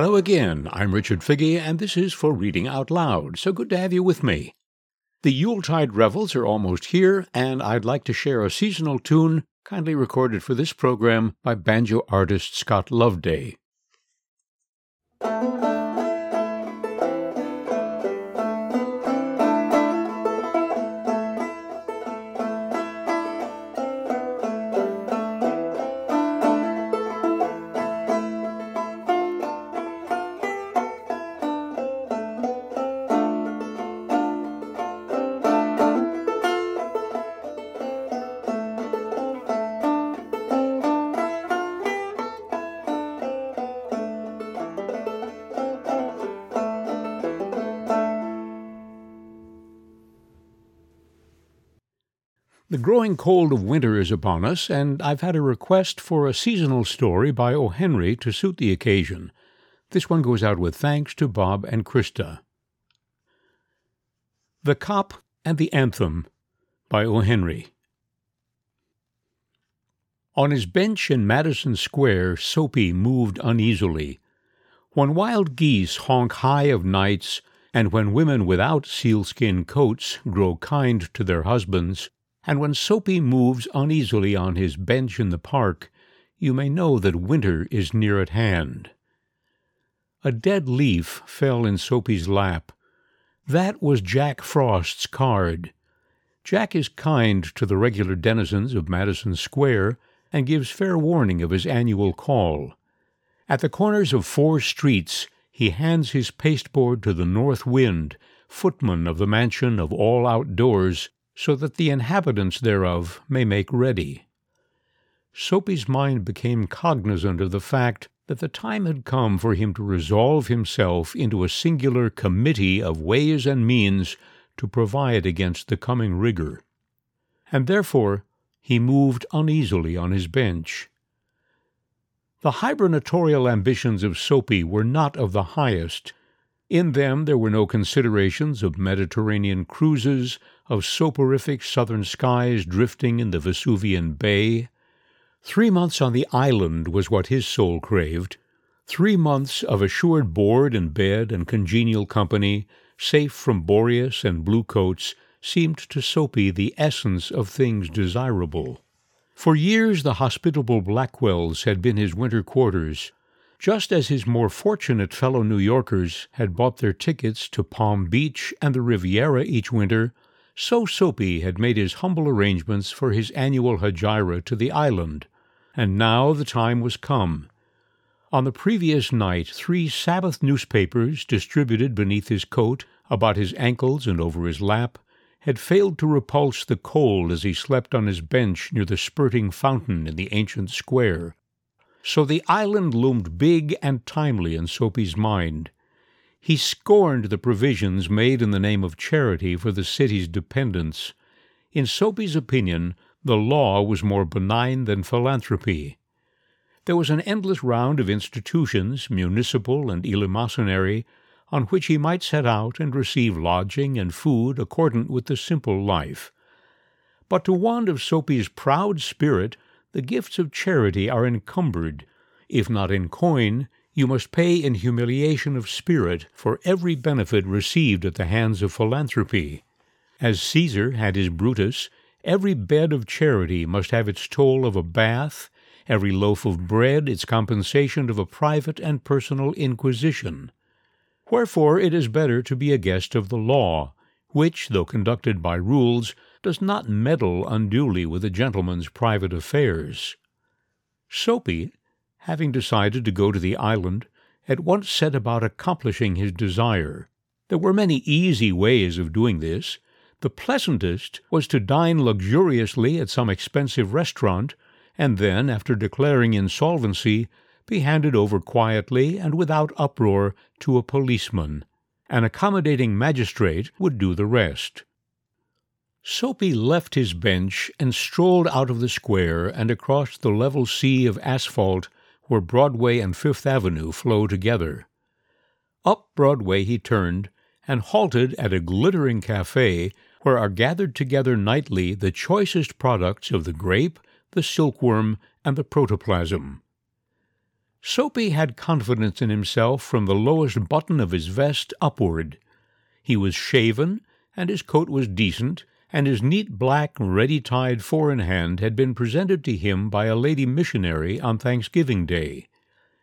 Hello again. I'm Richard Figge, and this is for Reading Out Loud. So good to have you with me. The Yuletide revels are almost here, and I'd like to share a seasonal tune kindly recorded for this program by banjo artist Scott Loveday. The growing cold of winter is upon us, and I've had a request for a seasonal story by O. Henry to suit the occasion. This one goes out with thanks to Bob and Krista. The Cop and the Anthem by O. Henry. On his bench in Madison Square, Soapy moved uneasily. When wild geese honk high of nights, and when women without sealskin coats grow kind to their husbands, and when Soapy moves uneasily on his bench in the park, you may know that winter is near at hand. A dead leaf fell in Soapy's lap. That was Jack Frost's card. Jack is kind to the regular denizens of Madison Square and gives fair warning of his annual call. At the corners of four streets, he hands his pasteboard to the north wind, footman of the mansion of all outdoors, so that the inhabitants thereof may make ready. Soapy's mind became cognizant of the fact that the time had come for him to resolve himself into a singular committee of ways and means to provide against the coming rigor. And therefore he moved uneasily on his bench. The hibernatorial ambitions of Soapy were not of the highest, in them there were no considerations of Mediterranean cruises, of soporific southern skies drifting in the Vesuvian Bay. Three months on the island was what his soul craved. Three months of assured board and bed and congenial company, safe from Boreas and bluecoats, seemed to Soapy the essence of things desirable. For years the hospitable Blackwells had been his winter quarters, just as his more fortunate fellow New Yorkers had bought their tickets to Palm Beach and the Riviera each winter, so Soapy had made his humble arrangements for his annual hegira to the island, and now the time was come. On the previous night, three Sabbath newspapers, distributed beneath his coat, about his ankles, and over his lap, had failed to repulse the cold as he slept on his bench near the spurting fountain in the ancient square, so the island loomed big and timely in Soapy's mind. He scorned the provisions made in the name of charity for the city's dependents. In Soapy's opinion, the law was more benign than philanthropy. There was an endless round of institutions, municipal and eleemosynary, on which he might set out and receive lodging and food accordant with the simple life. But to one of Soapy's proud spirit, the gifts of charity are encumbered. If not in coin, you must pay in humiliation of spirit for every benefit received at the hands of philanthropy. As Caesar had his Brutus, every bed of charity must have its toll of a bath, every loaf of bread its compensation of a private and personal inquisition. Wherefore it is better to be a guest of the law, which, though conducted by rules, does not meddle unduly with a gentleman's private affairs. Soapy, having decided to go to the island, at once set about accomplishing his desire. There were many easy ways of doing this. The pleasantest was to dine luxuriously at some expensive restaurant, and then, after declaring insolvency, be handed over quietly and without uproar to a policeman. An accommodating magistrate would do the rest. Soapy left his bench and strolled out of the square and across the level sea of asphalt where Broadway and Fifth Avenue flow together. Up Broadway he turned and halted at a glittering cafe where are gathered together nightly the choicest products of the grape, the silkworm, and the protoplasm. Soapy had confidence in himself from the lowest button of his vest upward. He was shaven, and his coat was decent, and his neat black, ready tied four in hand had been presented to him by a lady missionary on Thanksgiving Day.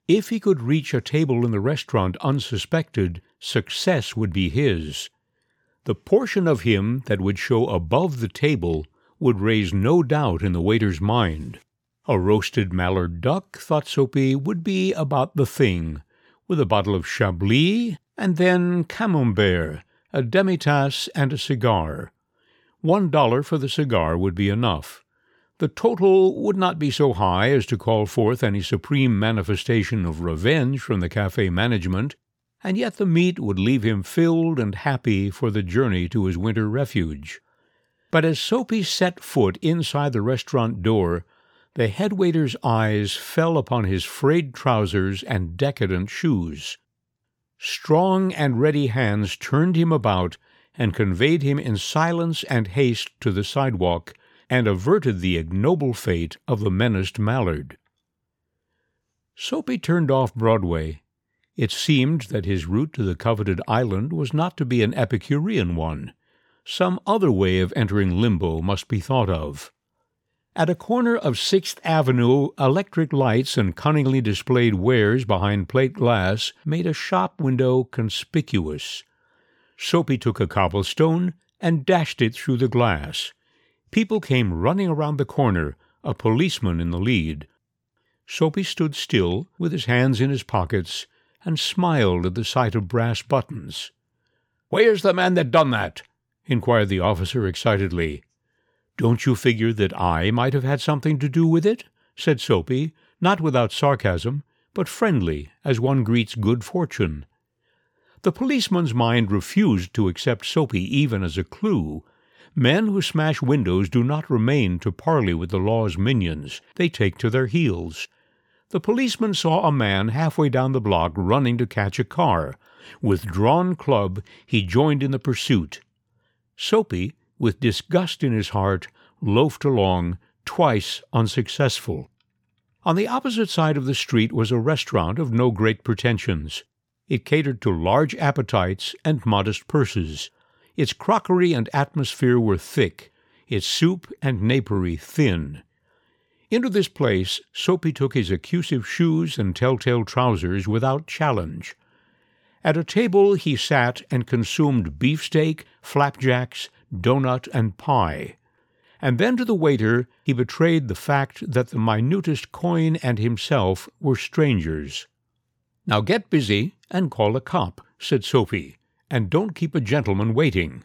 If he could reach a table in the restaurant unsuspected, success would be his. The portion of him that would show above the table would raise no doubt in the waiter's mind. A roasted mallard duck, thought Soapy, would be about the thing, with a bottle of Chablis, and then Camembert, a demitasse, and a cigar. One dollar for the cigar would be enough. The total would not be so high as to call forth any supreme manifestation of revenge from the cafe management, and yet the meat would leave him filled and happy for the journey to his winter refuge. But as Soapy set foot inside the restaurant door, the head waiter's eyes fell upon his frayed trousers and decadent shoes. Strong and ready hands turned him about and conveyed him in silence and haste to the sidewalk, and averted the ignoble fate of the menaced Mallard. Soapy turned off Broadway. It seemed that his route to the coveted island was not to be an Epicurean one. Some other way of entering limbo must be thought of. At a corner of Sixth Avenue, electric lights and cunningly displayed wares behind plate glass made a shop window conspicuous. Soapy took a cobblestone and dashed it through the glass. People came running around the corner, a policeman in the lead. Soapy stood still, with his hands in his pockets, and smiled at the sight of brass buttons. Where's the man that done that? inquired the officer excitedly. Don't you figure that I might have had something to do with it? said Soapy, not without sarcasm, but friendly, as one greets good fortune. The policeman's mind refused to accept Soapy even as a clue. Men who smash windows do not remain to parley with the law's minions. They take to their heels. The policeman saw a man halfway down the block running to catch a car. With drawn club, he joined in the pursuit. Soapy, with disgust in his heart, loafed along, twice unsuccessful. On the opposite side of the street was a restaurant of no great pretensions. It catered to large appetites and modest purses. Its crockery and atmosphere were thick, its soup and napery thin. Into this place Soapy took his accusive shoes and telltale trousers without challenge. At a table he sat and consumed beefsteak, flapjacks, doughnut, and pie. And then to the waiter he betrayed the fact that the minutest coin and himself were strangers. Now get busy and call a cop, said Soapy, and don't keep a gentleman waiting.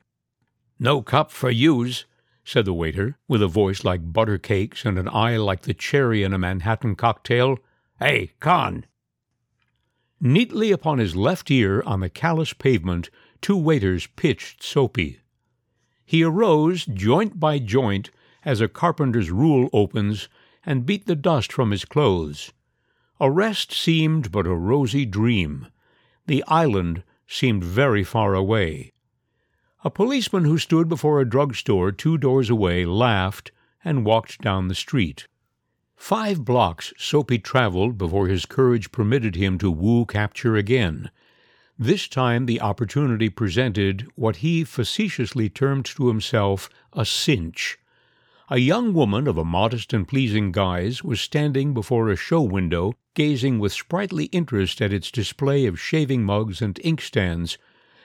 No cop for yous, said the waiter, with a voice like butter cakes and an eye like the cherry in a Manhattan cocktail. Hey, Con! Neatly upon his left ear on the callous pavement, two waiters pitched Soapy. He arose, joint by joint, as a carpenter's rule opens, and beat the dust from his clothes. Arrest seemed but a rosy dream. The island seemed very far away. A policeman who stood before a drugstore two doors away laughed and walked down the street. Five blocks Soapy traveled before his courage permitted him to woo capture again. This time the opportunity presented what he facetiously termed to himself a cinch. A young woman of a modest and pleasing guise was standing before a show window, gazing with sprightly interest at its display of shaving mugs and inkstands,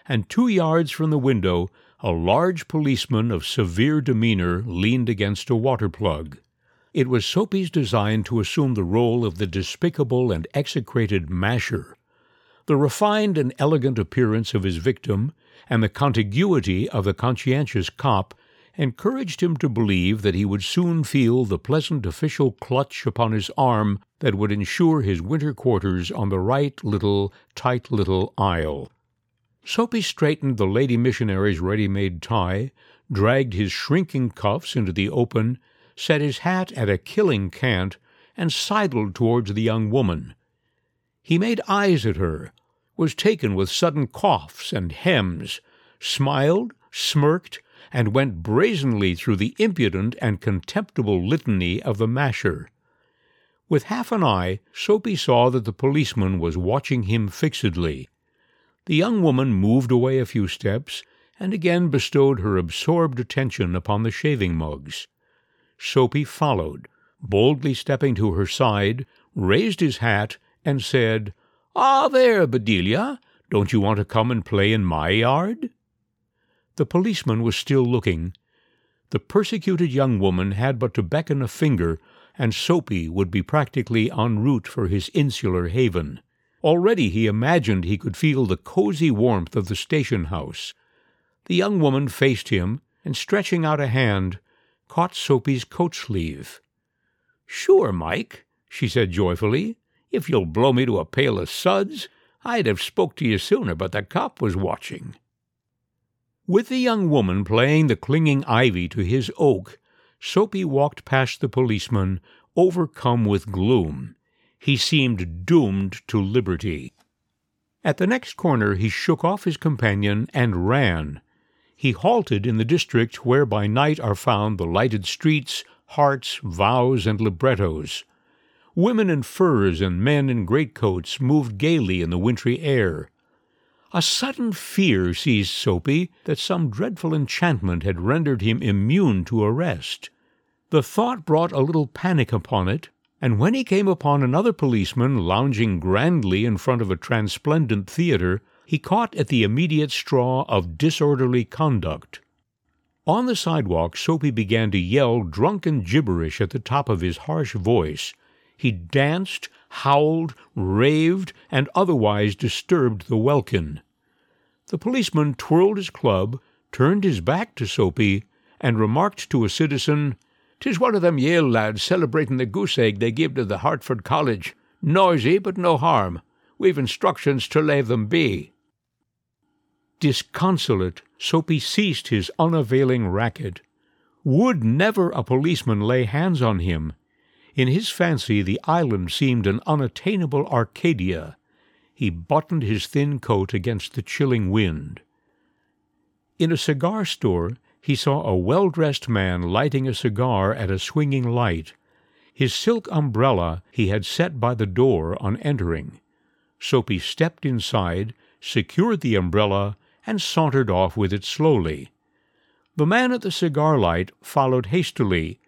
and two yards from the window a large policeman of severe demeanor leaned against a water plug. It was Soapy's design to assume the role of the despicable and execrated masher. The refined and elegant appearance of his victim, and the contiguity of the conscientious cop, encouraged him to believe that he would soon feel the pleasant official clutch upon his arm that would ensure his winter quarters on the right little, tight little isle. Soapy straightened the lady missionary's ready made tie, dragged his shrinking cuffs into the open, set his hat at a killing cant, and sidled towards the young woman. He made eyes at her, was taken with sudden coughs and hems, smiled, smirked, and went brazenly through the impudent and contemptible litany of the masher. With half an eye, Soapy saw that the policeman was watching him fixedly. The young woman moved away a few steps and again bestowed her absorbed attention upon the shaving mugs. Soapy followed, boldly stepping to her side, raised his hat, and said, Ah, there, Bedelia, don't you want to come and play in my yard? The policeman was still looking. The persecuted young woman had but to beckon a finger, and Soapy would be practically en route for his insular haven. Already he imagined he could feel the cozy warmth of the station house. The young woman faced him, and stretching out a hand, caught Soapy's coat sleeve. Sure, Mike, she said joyfully, if you'll blow me to a pail of suds, I'd have spoke to you sooner, but the cop was watching. With the young woman playing the clinging ivy to his oak, Soapy walked past the policeman, overcome with gloom. He seemed doomed to liberty. At the next corner he shook off his companion and ran. He halted in the district where by night are found the lighted streets, hearts, vows, and librettos. Women in furs and men in greatcoats moved gaily in the wintry air. A sudden fear seized Soapy that some dreadful enchantment had rendered him immune to arrest. The thought brought a little panic upon it, and when he came upon another policeman lounging grandly in front of a transplendent theatre, he caught at the immediate straw of disorderly conduct. On the sidewalk, Soapy began to yell drunken gibberish at the top of his harsh voice. He danced, howled, raved, and otherwise disturbed the welkin. The policeman twirled his club, turned his back to Soapy, and remarked to a citizen, "'Tis one of them Yale lads celebrating the goose egg they give to the Hartford College. Noisy, but no harm. We've instructions to lave them be." Disconsolate, Soapy ceased his unavailing racket. Would never a policeman lay hands on him? In his fancy the island seemed an unattainable Arcadia. He buttoned his thin coat against the chilling wind. In a cigar store he saw a well dressed man lighting a cigar at a swinging light. His silk umbrella he had set by the door on entering. Soapy stepped inside, secured the umbrella, and sauntered off with it slowly. The man at the cigar light followed hastily.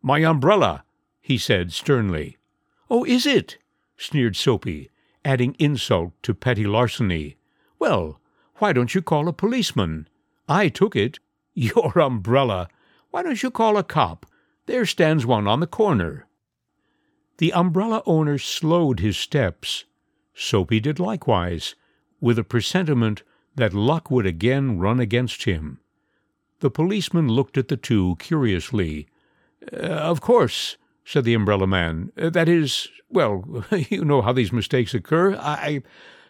My umbrella, he said sternly. Oh, is it? sneered Soapy, adding insult to petty larceny. Well, why don't you call a policeman? I took it. Your umbrella! Why don't you call a cop? There stands one on the corner. The umbrella owner slowed his steps. Soapy did likewise, with a presentiment that luck would again run against him. The policeman looked at the two curiously. Uh, of course, said the umbrella man. Uh, that is, well, you know how these mistakes occur. I,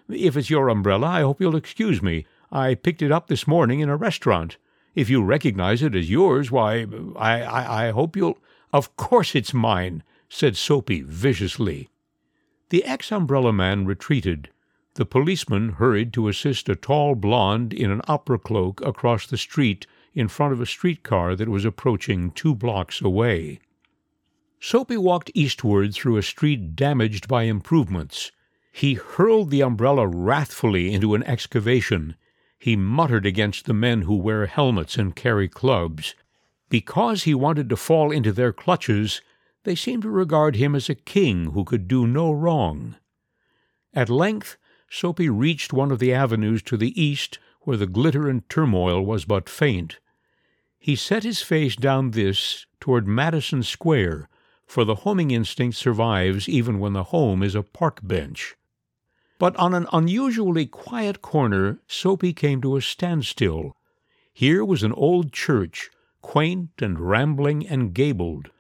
if it's your umbrella, I hope you'll excuse me. I picked it up this morning in a restaurant. If you recognize it as yours, why, I, I, I hope you'll. Of course it's mine, said Soapy viciously. The ex umbrella man retreated. The policeman hurried to assist a tall blonde in an opera cloak across the street in front of a streetcar that was approaching two blocks away. Soapy walked eastward through a street damaged by improvements. He hurled the umbrella wrathfully into an excavation he muttered against the men who wear helmets and carry clubs. Because he wanted to fall into their clutches, they seemed to regard him as a king who could do no wrong. At length, Soapy reached one of the avenues to the east where the glitter and turmoil was but faint. He set his face down this toward Madison Square, for the homing instinct survives even when the home is a park bench. But on an unusually quiet corner, Soapy came to a standstill. Here was an old church, quaint and rambling and gabled.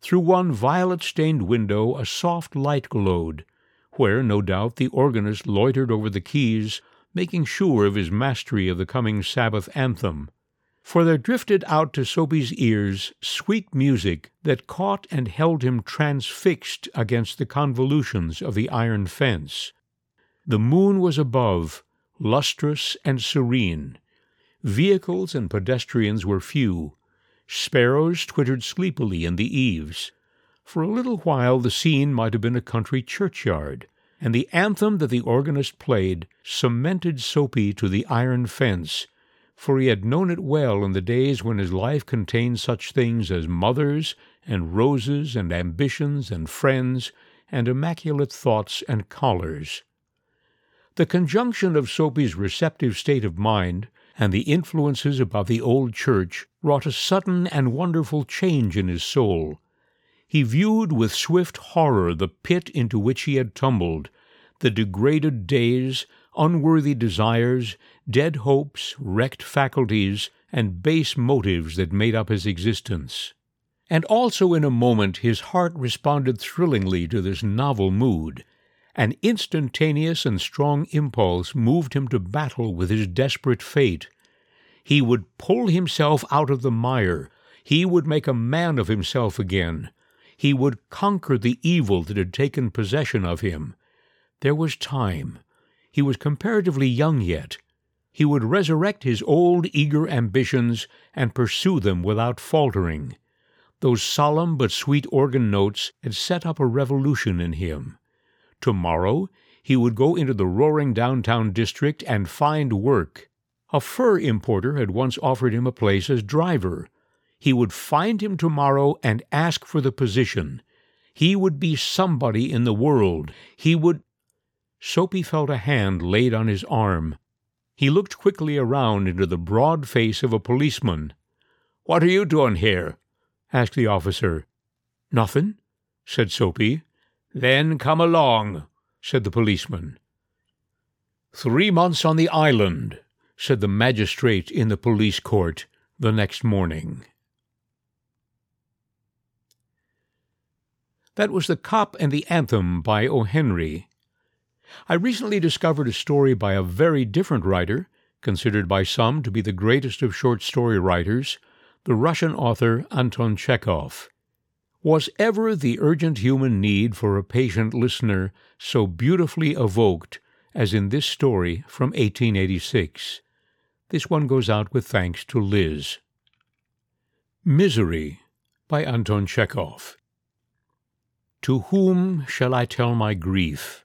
Through one violet stained window a soft light glowed, where, no doubt, the organist loitered over the keys, making sure of his mastery of the coming Sabbath anthem. For there drifted out to Soapy's ears sweet music that caught and held him transfixed against the convolutions of the iron fence. The moon was above, lustrous and serene. Vehicles and pedestrians were few. Sparrows twittered sleepily in the eaves. For a little while the scene might have been a country churchyard, and the anthem that the organist played cemented Soapy to the iron fence, for he had known it well in the days when his life contained such things as mothers and roses and ambitions and friends and immaculate thoughts and collars. The conjunction of Soapy's receptive state of mind and the influences about the old church wrought a sudden and wonderful change in his soul. He viewed with swift horror the pit into which he had tumbled, the degraded days, unworthy desires, dead hopes, wrecked faculties, and base motives that made up his existence. And also in a moment his heart responded thrillingly to this novel mood. An instantaneous and strong impulse moved him to battle with his desperate fate. He would pull himself out of the mire. He would make a man of himself again. He would conquer the evil that had taken possession of him. There was time. He was comparatively young yet. He would resurrect his old eager ambitions and pursue them without faltering. Those solemn but sweet organ notes had set up a revolution in him. Tomorrow he would go into the roaring downtown district and find work. A fur importer had once offered him a place as driver. He would find him tomorrow and ask for the position. He would be somebody in the world. He would. Soapy felt a hand laid on his arm. He looked quickly around into the broad face of a policeman. What are you doing here? asked the officer. Nothing, said Soapy. Then come along, said the policeman. Three months on the island, said the magistrate in the police court the next morning. That was The Cop and the Anthem by O. Henry. I recently discovered a story by a very different writer, considered by some to be the greatest of short story writers, the Russian author Anton Chekhov. Was ever the urgent human need for a patient listener so beautifully evoked as in this story from 1886? This one goes out with thanks to Liz. Misery by Anton Chekhov. To whom shall I tell my grief?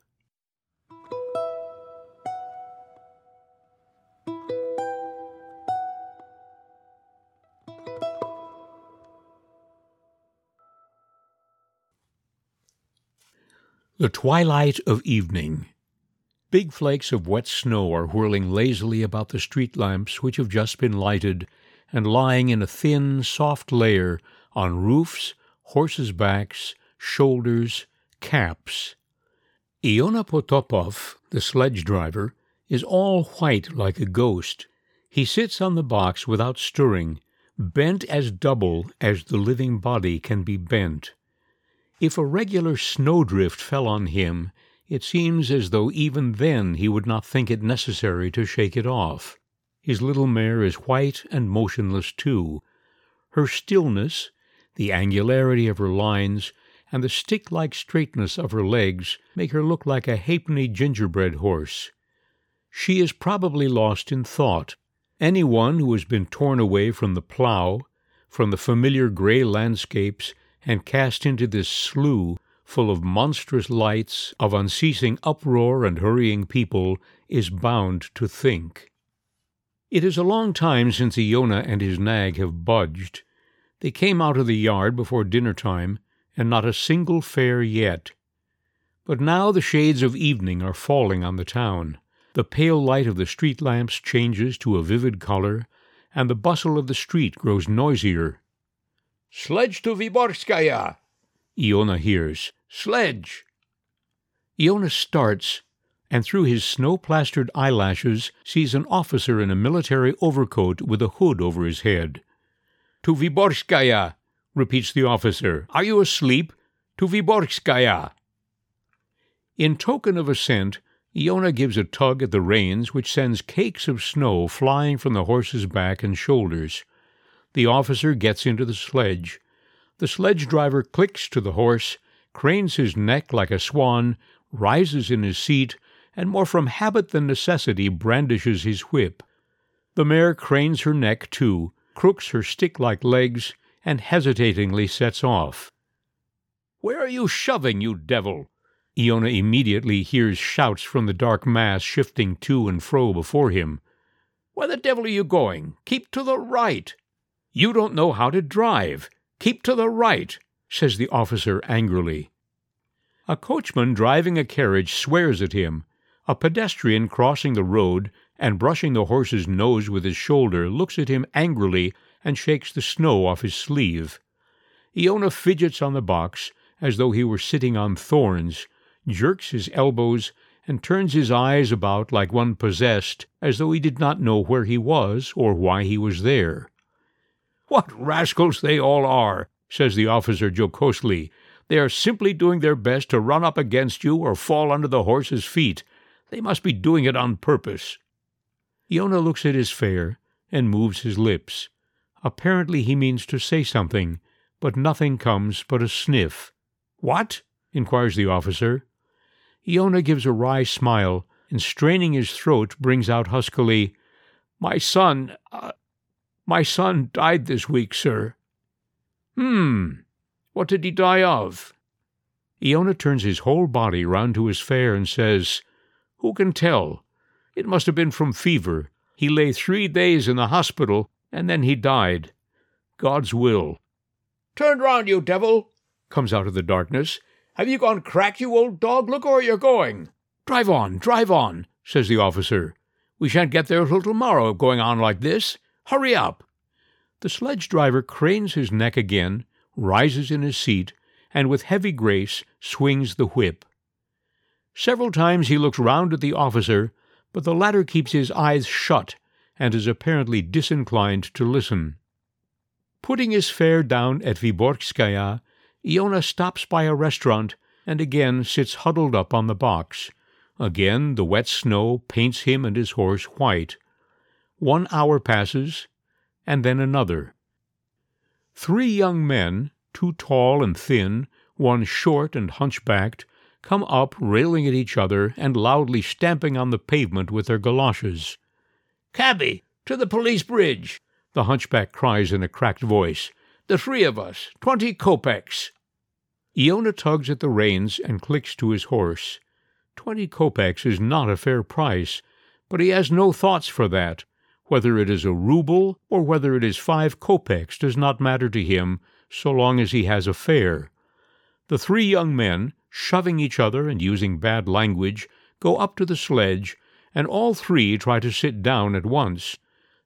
The twilight of evening. Big flakes of wet snow are whirling lazily about the street lamps which have just been lighted and lying in a thin, soft layer on roofs, horses' backs, shoulders, caps. Iona Potapov, the sledge driver, is all white like a ghost. He sits on the box without stirring, bent as double as the living body can be bent. If a regular snowdrift fell on him, it seems as though even then he would not think it necessary to shake it off. His little mare is white and motionless too. Her stillness, the angularity of her lines, and the stick like straightness of her legs make her look like a halfpenny gingerbread horse. She is probably lost in thought. Any one who has been torn away from the plough, from the familiar gray landscapes, and cast into this slough full of monstrous lights, of unceasing uproar and hurrying people, is bound to think. It is a long time since Iona and his nag have budged. They came out of the yard before dinner time, and not a single fare yet. But now the shades of evening are falling on the town. The pale light of the street lamps changes to a vivid color, and the bustle of the street grows noisier. Sledge to Vyborskaya! Iona hears. Sledge! Iona starts, and through his snow plastered eyelashes sees an officer in a military overcoat with a hood over his head. To Vyborskaya! repeats the officer. Are you asleep? To Vyborskaya! In token of assent, Iona gives a tug at the reins which sends cakes of snow flying from the horse's back and shoulders. The officer gets into the sledge. The sledge driver clicks to the horse, cranes his neck like a swan, rises in his seat, and more from habit than necessity brandishes his whip. The mare cranes her neck too, crooks her stick like legs, and hesitatingly sets off. Where are you shoving, you devil? Iona immediately hears shouts from the dark mass shifting to and fro before him. Where the devil are you going? Keep to the right. You don't know how to drive. Keep to the right, says the officer angrily. A coachman driving a carriage swears at him. A pedestrian crossing the road and brushing the horse's nose with his shoulder looks at him angrily and shakes the snow off his sleeve. Iona fidgets on the box as though he were sitting on thorns, jerks his elbows, and turns his eyes about like one possessed, as though he did not know where he was or why he was there. What rascals they all are, says the officer jocosely. They are simply doing their best to run up against you or fall under the horse's feet. They must be doing it on purpose. Iona looks at his fare and moves his lips. Apparently he means to say something, but nothing comes but a sniff. What? inquires the officer. Iona gives a wry smile and, straining his throat, brings out huskily, My son, uh, my son died this week, sir. Hmm. What did he die of? Iona turns his whole body round to his fare and says, Who can tell? It must have been from fever. He lay three days in the hospital, and then he died. God's will. Turn round, you devil! comes out of the darkness. Have you gone cracked, you old dog? Look where you're going. Drive on, drive on, says the officer. We shan't get there till tomorrow going on like this. Hurry up. The sledge driver cranes his neck again, rises in his seat, and with heavy grace swings the whip. Several times he looks round at the officer, but the latter keeps his eyes shut and is apparently disinclined to listen. Putting his fare down at Vyborgskaya, Iona stops by a restaurant and again sits huddled up on the box. Again the wet snow paints him and his horse white. One hour passes, and then another. Three young men, two tall and thin, one short and hunchbacked, come up railing at each other and loudly stamping on the pavement with their galoshes. Cabby, to the police bridge, the hunchback cries in a cracked voice. The three of us, twenty kopecks. Iona tugs at the reins and clicks to his horse. Twenty kopecks is not a fair price, but he has no thoughts for that. Whether it is a rouble or whether it is five kopecks does not matter to him so long as he has a fare. The three young men, shoving each other and using bad language, go up to the sledge, and all three try to sit down at once.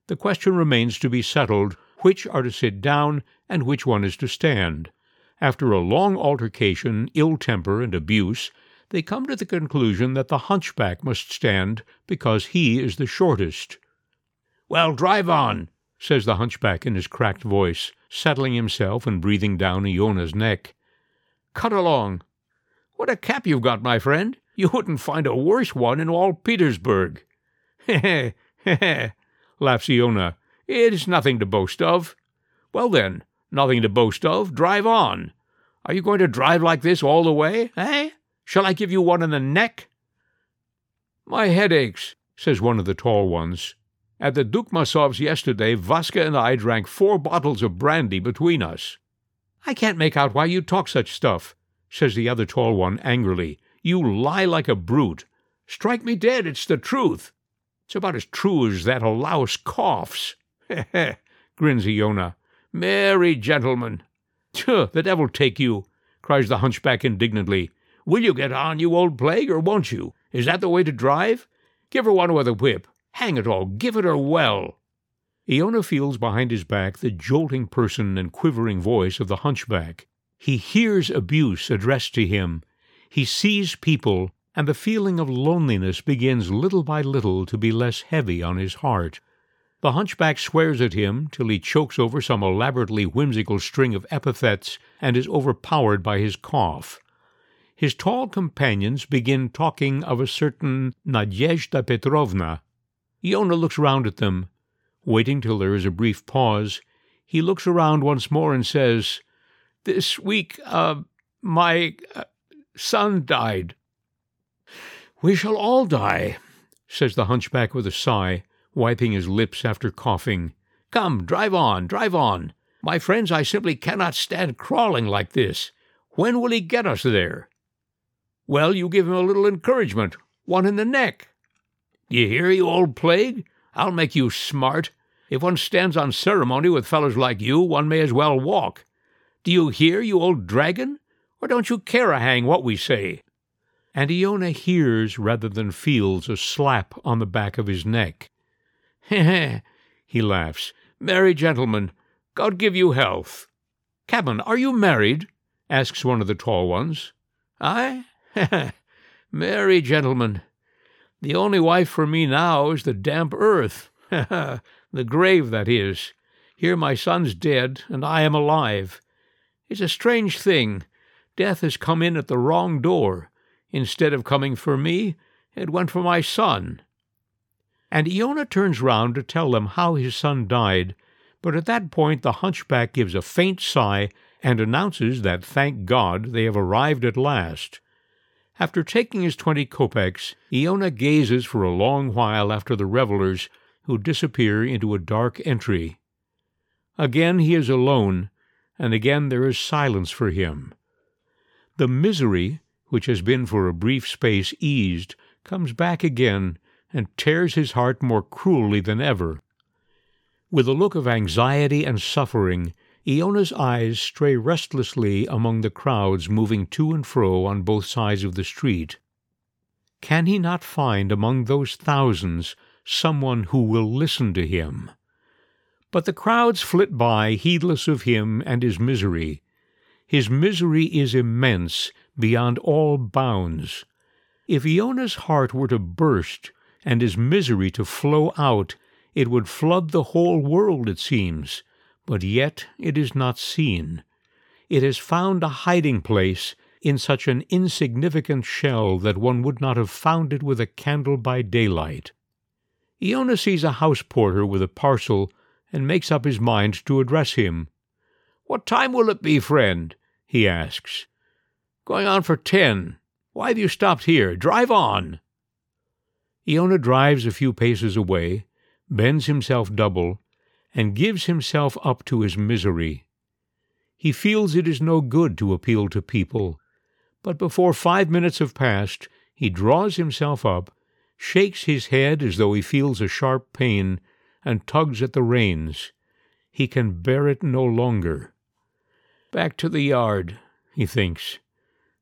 The question remains to be settled which are to sit down and which one is to stand. After a long altercation, ill temper, and abuse, they come to the conclusion that the hunchback must stand because he is the shortest. Well, drive on, says the hunchback in his cracked voice, settling himself and breathing down Iona's neck. Cut along. What a cap you've got, my friend. You wouldn't find a worse one in all Petersburg. Heh heh heh, laughs Iona. It's nothing to boast of. Well then, nothing to boast of. Drive on. Are you going to drive like this all the way, eh? Shall I give you one in the neck? My head aches, says one of the tall ones. At the Dukmasovs yesterday, Vaska and I drank four bottles of brandy between us. I can't make out why you talk such stuff, says the other tall one angrily. You lie like a brute. Strike me dead, it's the truth. It's about as true as that a louse coughs. Heh heh, grins Iona. Merry gentlemen. Tch, the devil take you, cries the hunchback indignantly. Will you get on, you old plague, or won't you? Is that the way to drive? Give her one with a whip. Hang it all, give it her well. Iona feels behind his back the jolting person and quivering voice of the hunchback. He hears abuse addressed to him. He sees people, and the feeling of loneliness begins little by little to be less heavy on his heart. The hunchback swears at him till he chokes over some elaborately whimsical string of epithets and is overpowered by his cough. His tall companions begin talking of a certain Nadyezhda Petrovna. Iona looks round at them. Waiting till there is a brief pause, he looks around once more and says, This week, uh, my uh, son died. We shall all die, says the hunchback with a sigh wiping his lips after coughing. Come, drive on, drive on. My friends, I simply cannot stand crawling like this. When will he get us there? Well, you give him a little encouragement, one in the neck. You hear, you old plague? I'll make you smart. If one stands on ceremony with fellows like you, one may as well walk. Do you hear, you old dragon? Or don't you care a hang what we say? And Iona hears rather than feels a slap on the back of his neck. Heh he laughs. Merry gentlemen, God give you health. Cabman, are you married? asks one of the tall ones. I? Merry gentlemen, the only wife for me now is the damp earth. the grave, that is. Here my son's dead, and I am alive. It's a strange thing. Death has come in at the wrong door. Instead of coming for me, it went for my son. And Iona turns round to tell them how his son died, but at that point the hunchback gives a faint sigh and announces that, thank God, they have arrived at last. After taking his twenty kopecks, Iona gazes for a long while after the revellers, who disappear into a dark entry. Again he is alone, and again there is silence for him. The misery, which has been for a brief space eased, comes back again and tears his heart more cruelly than ever. With a look of anxiety and suffering, Iona's eyes stray restlessly among the crowds moving to and fro on both sides of the street. Can he not find among those thousands someone who will listen to him? But the crowds flit by, heedless of him and his misery. His misery is immense, beyond all bounds. If Iona's heart were to burst, and his misery to flow out, it would flood the whole world, it seems but yet it is not seen. It has found a hiding place in such an insignificant shell that one would not have found it with a candle by daylight. Iona sees a house porter with a parcel and makes up his mind to address him. What time will it be, friend? he asks. Going on for ten. Why have you stopped here? Drive on. Iona drives a few paces away, bends himself double, and gives himself up to his misery. He feels it is no good to appeal to people, but before five minutes have passed, he draws himself up, shakes his head as though he feels a sharp pain, and tugs at the reins. He can bear it no longer. Back to the yard, he thinks,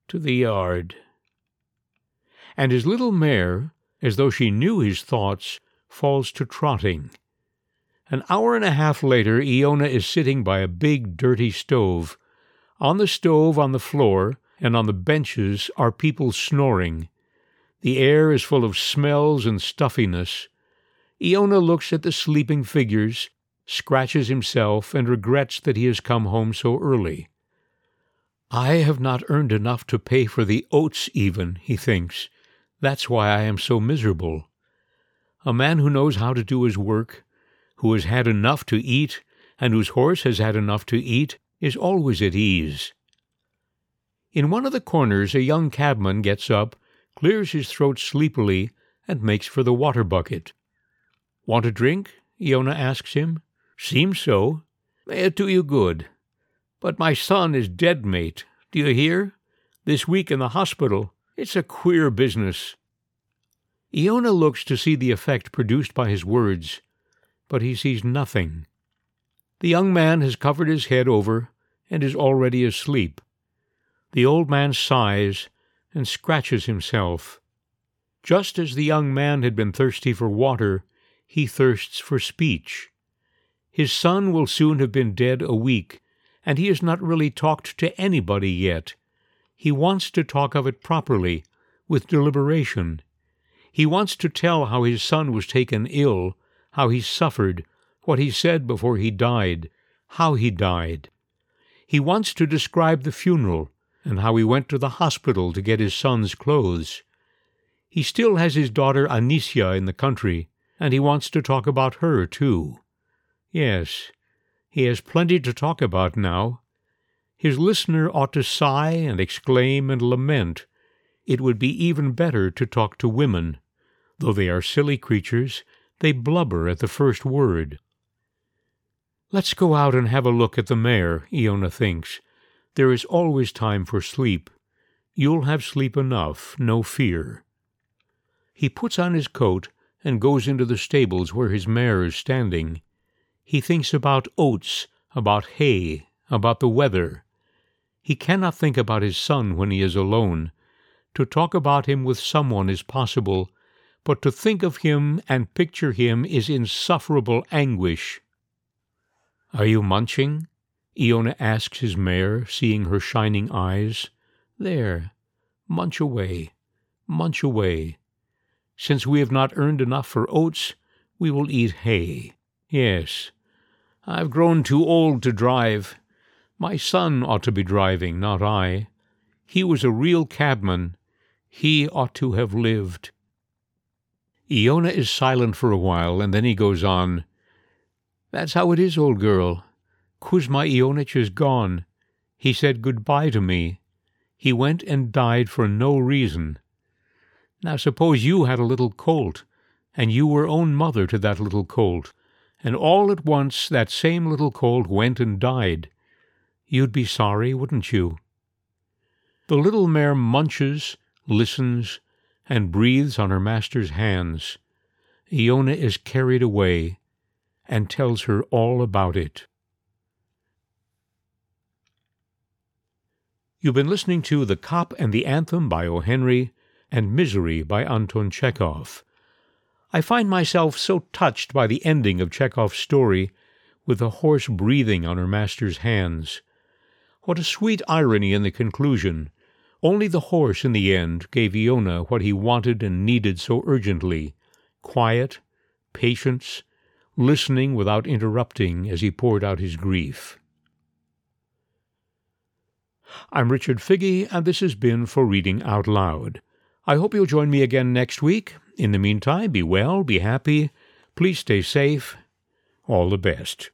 to the yard. And his little mare, as though she knew his thoughts, falls to trotting. An hour and a half later, Iona is sitting by a big, dirty stove. On the stove, on the floor, and on the benches are people snoring. The air is full of smells and stuffiness. Iona looks at the sleeping figures, scratches himself, and regrets that he has come home so early. I have not earned enough to pay for the oats, even, he thinks. That's why I am so miserable. A man who knows how to do his work, who has had enough to eat, and whose horse has had enough to eat, is always at ease. In one of the corners, a young cabman gets up, clears his throat sleepily, and makes for the water bucket. Want a drink? Iona asks him. Seems so. May it do you good. But my son is dead, mate. Do you hear? This week in the hospital. It's a queer business. Iona looks to see the effect produced by his words but he sees nothing. The young man has covered his head over and is already asleep. The old man sighs and scratches himself. Just as the young man had been thirsty for water, he thirsts for speech. His son will soon have been dead a week, and he has not really talked to anybody yet. He wants to talk of it properly, with deliberation. He wants to tell how his son was taken ill how he suffered, what he said before he died, how he died. He wants to describe the funeral and how he went to the hospital to get his son's clothes. He still has his daughter Anisya in the country, and he wants to talk about her, too. Yes, he has plenty to talk about now. His listener ought to sigh and exclaim and lament. It would be even better to talk to women. Though they are silly creatures, they blubber at the first word. Let's go out and have a look at the mare, Iona thinks. There is always time for sleep. You'll have sleep enough, no fear. He puts on his coat and goes into the stables where his mare is standing. He thinks about oats, about hay, about the weather. He cannot think about his son when he is alone. To talk about him with someone is possible, but to think of him and picture him is insufferable anguish. Are you munching? Iona asks his mare, seeing her shining eyes. There, munch away, munch away. Since we have not earned enough for oats, we will eat hay. Yes, I've grown too old to drive. My son ought to be driving, not I. He was a real cabman. He ought to have lived. Iona is silent for a while, and then he goes on. That's how it is, old girl. Kuzma Ionitch is gone. He said good-bye to me. He went and died for no reason. Now suppose you had a little colt, and you were own mother to that little colt, and all at once that same little colt went and died. You'd be sorry, wouldn't you? The little mare munches, listens, and breathes on her master's hands. Iona is carried away and tells her all about it. You've been listening to The Cop and the Anthem by O. Henry and Misery by Anton Chekhov. I find myself so touched by the ending of Chekhov's story, with the horse breathing on her master's hands. What a sweet irony in the conclusion! Only the horse in the end gave Iona what he wanted and needed so urgently quiet, patience, listening without interrupting as he poured out his grief. I'm Richard Figge, and this has been For Reading Out Loud. I hope you'll join me again next week. In the meantime, be well, be happy, please stay safe. All the best.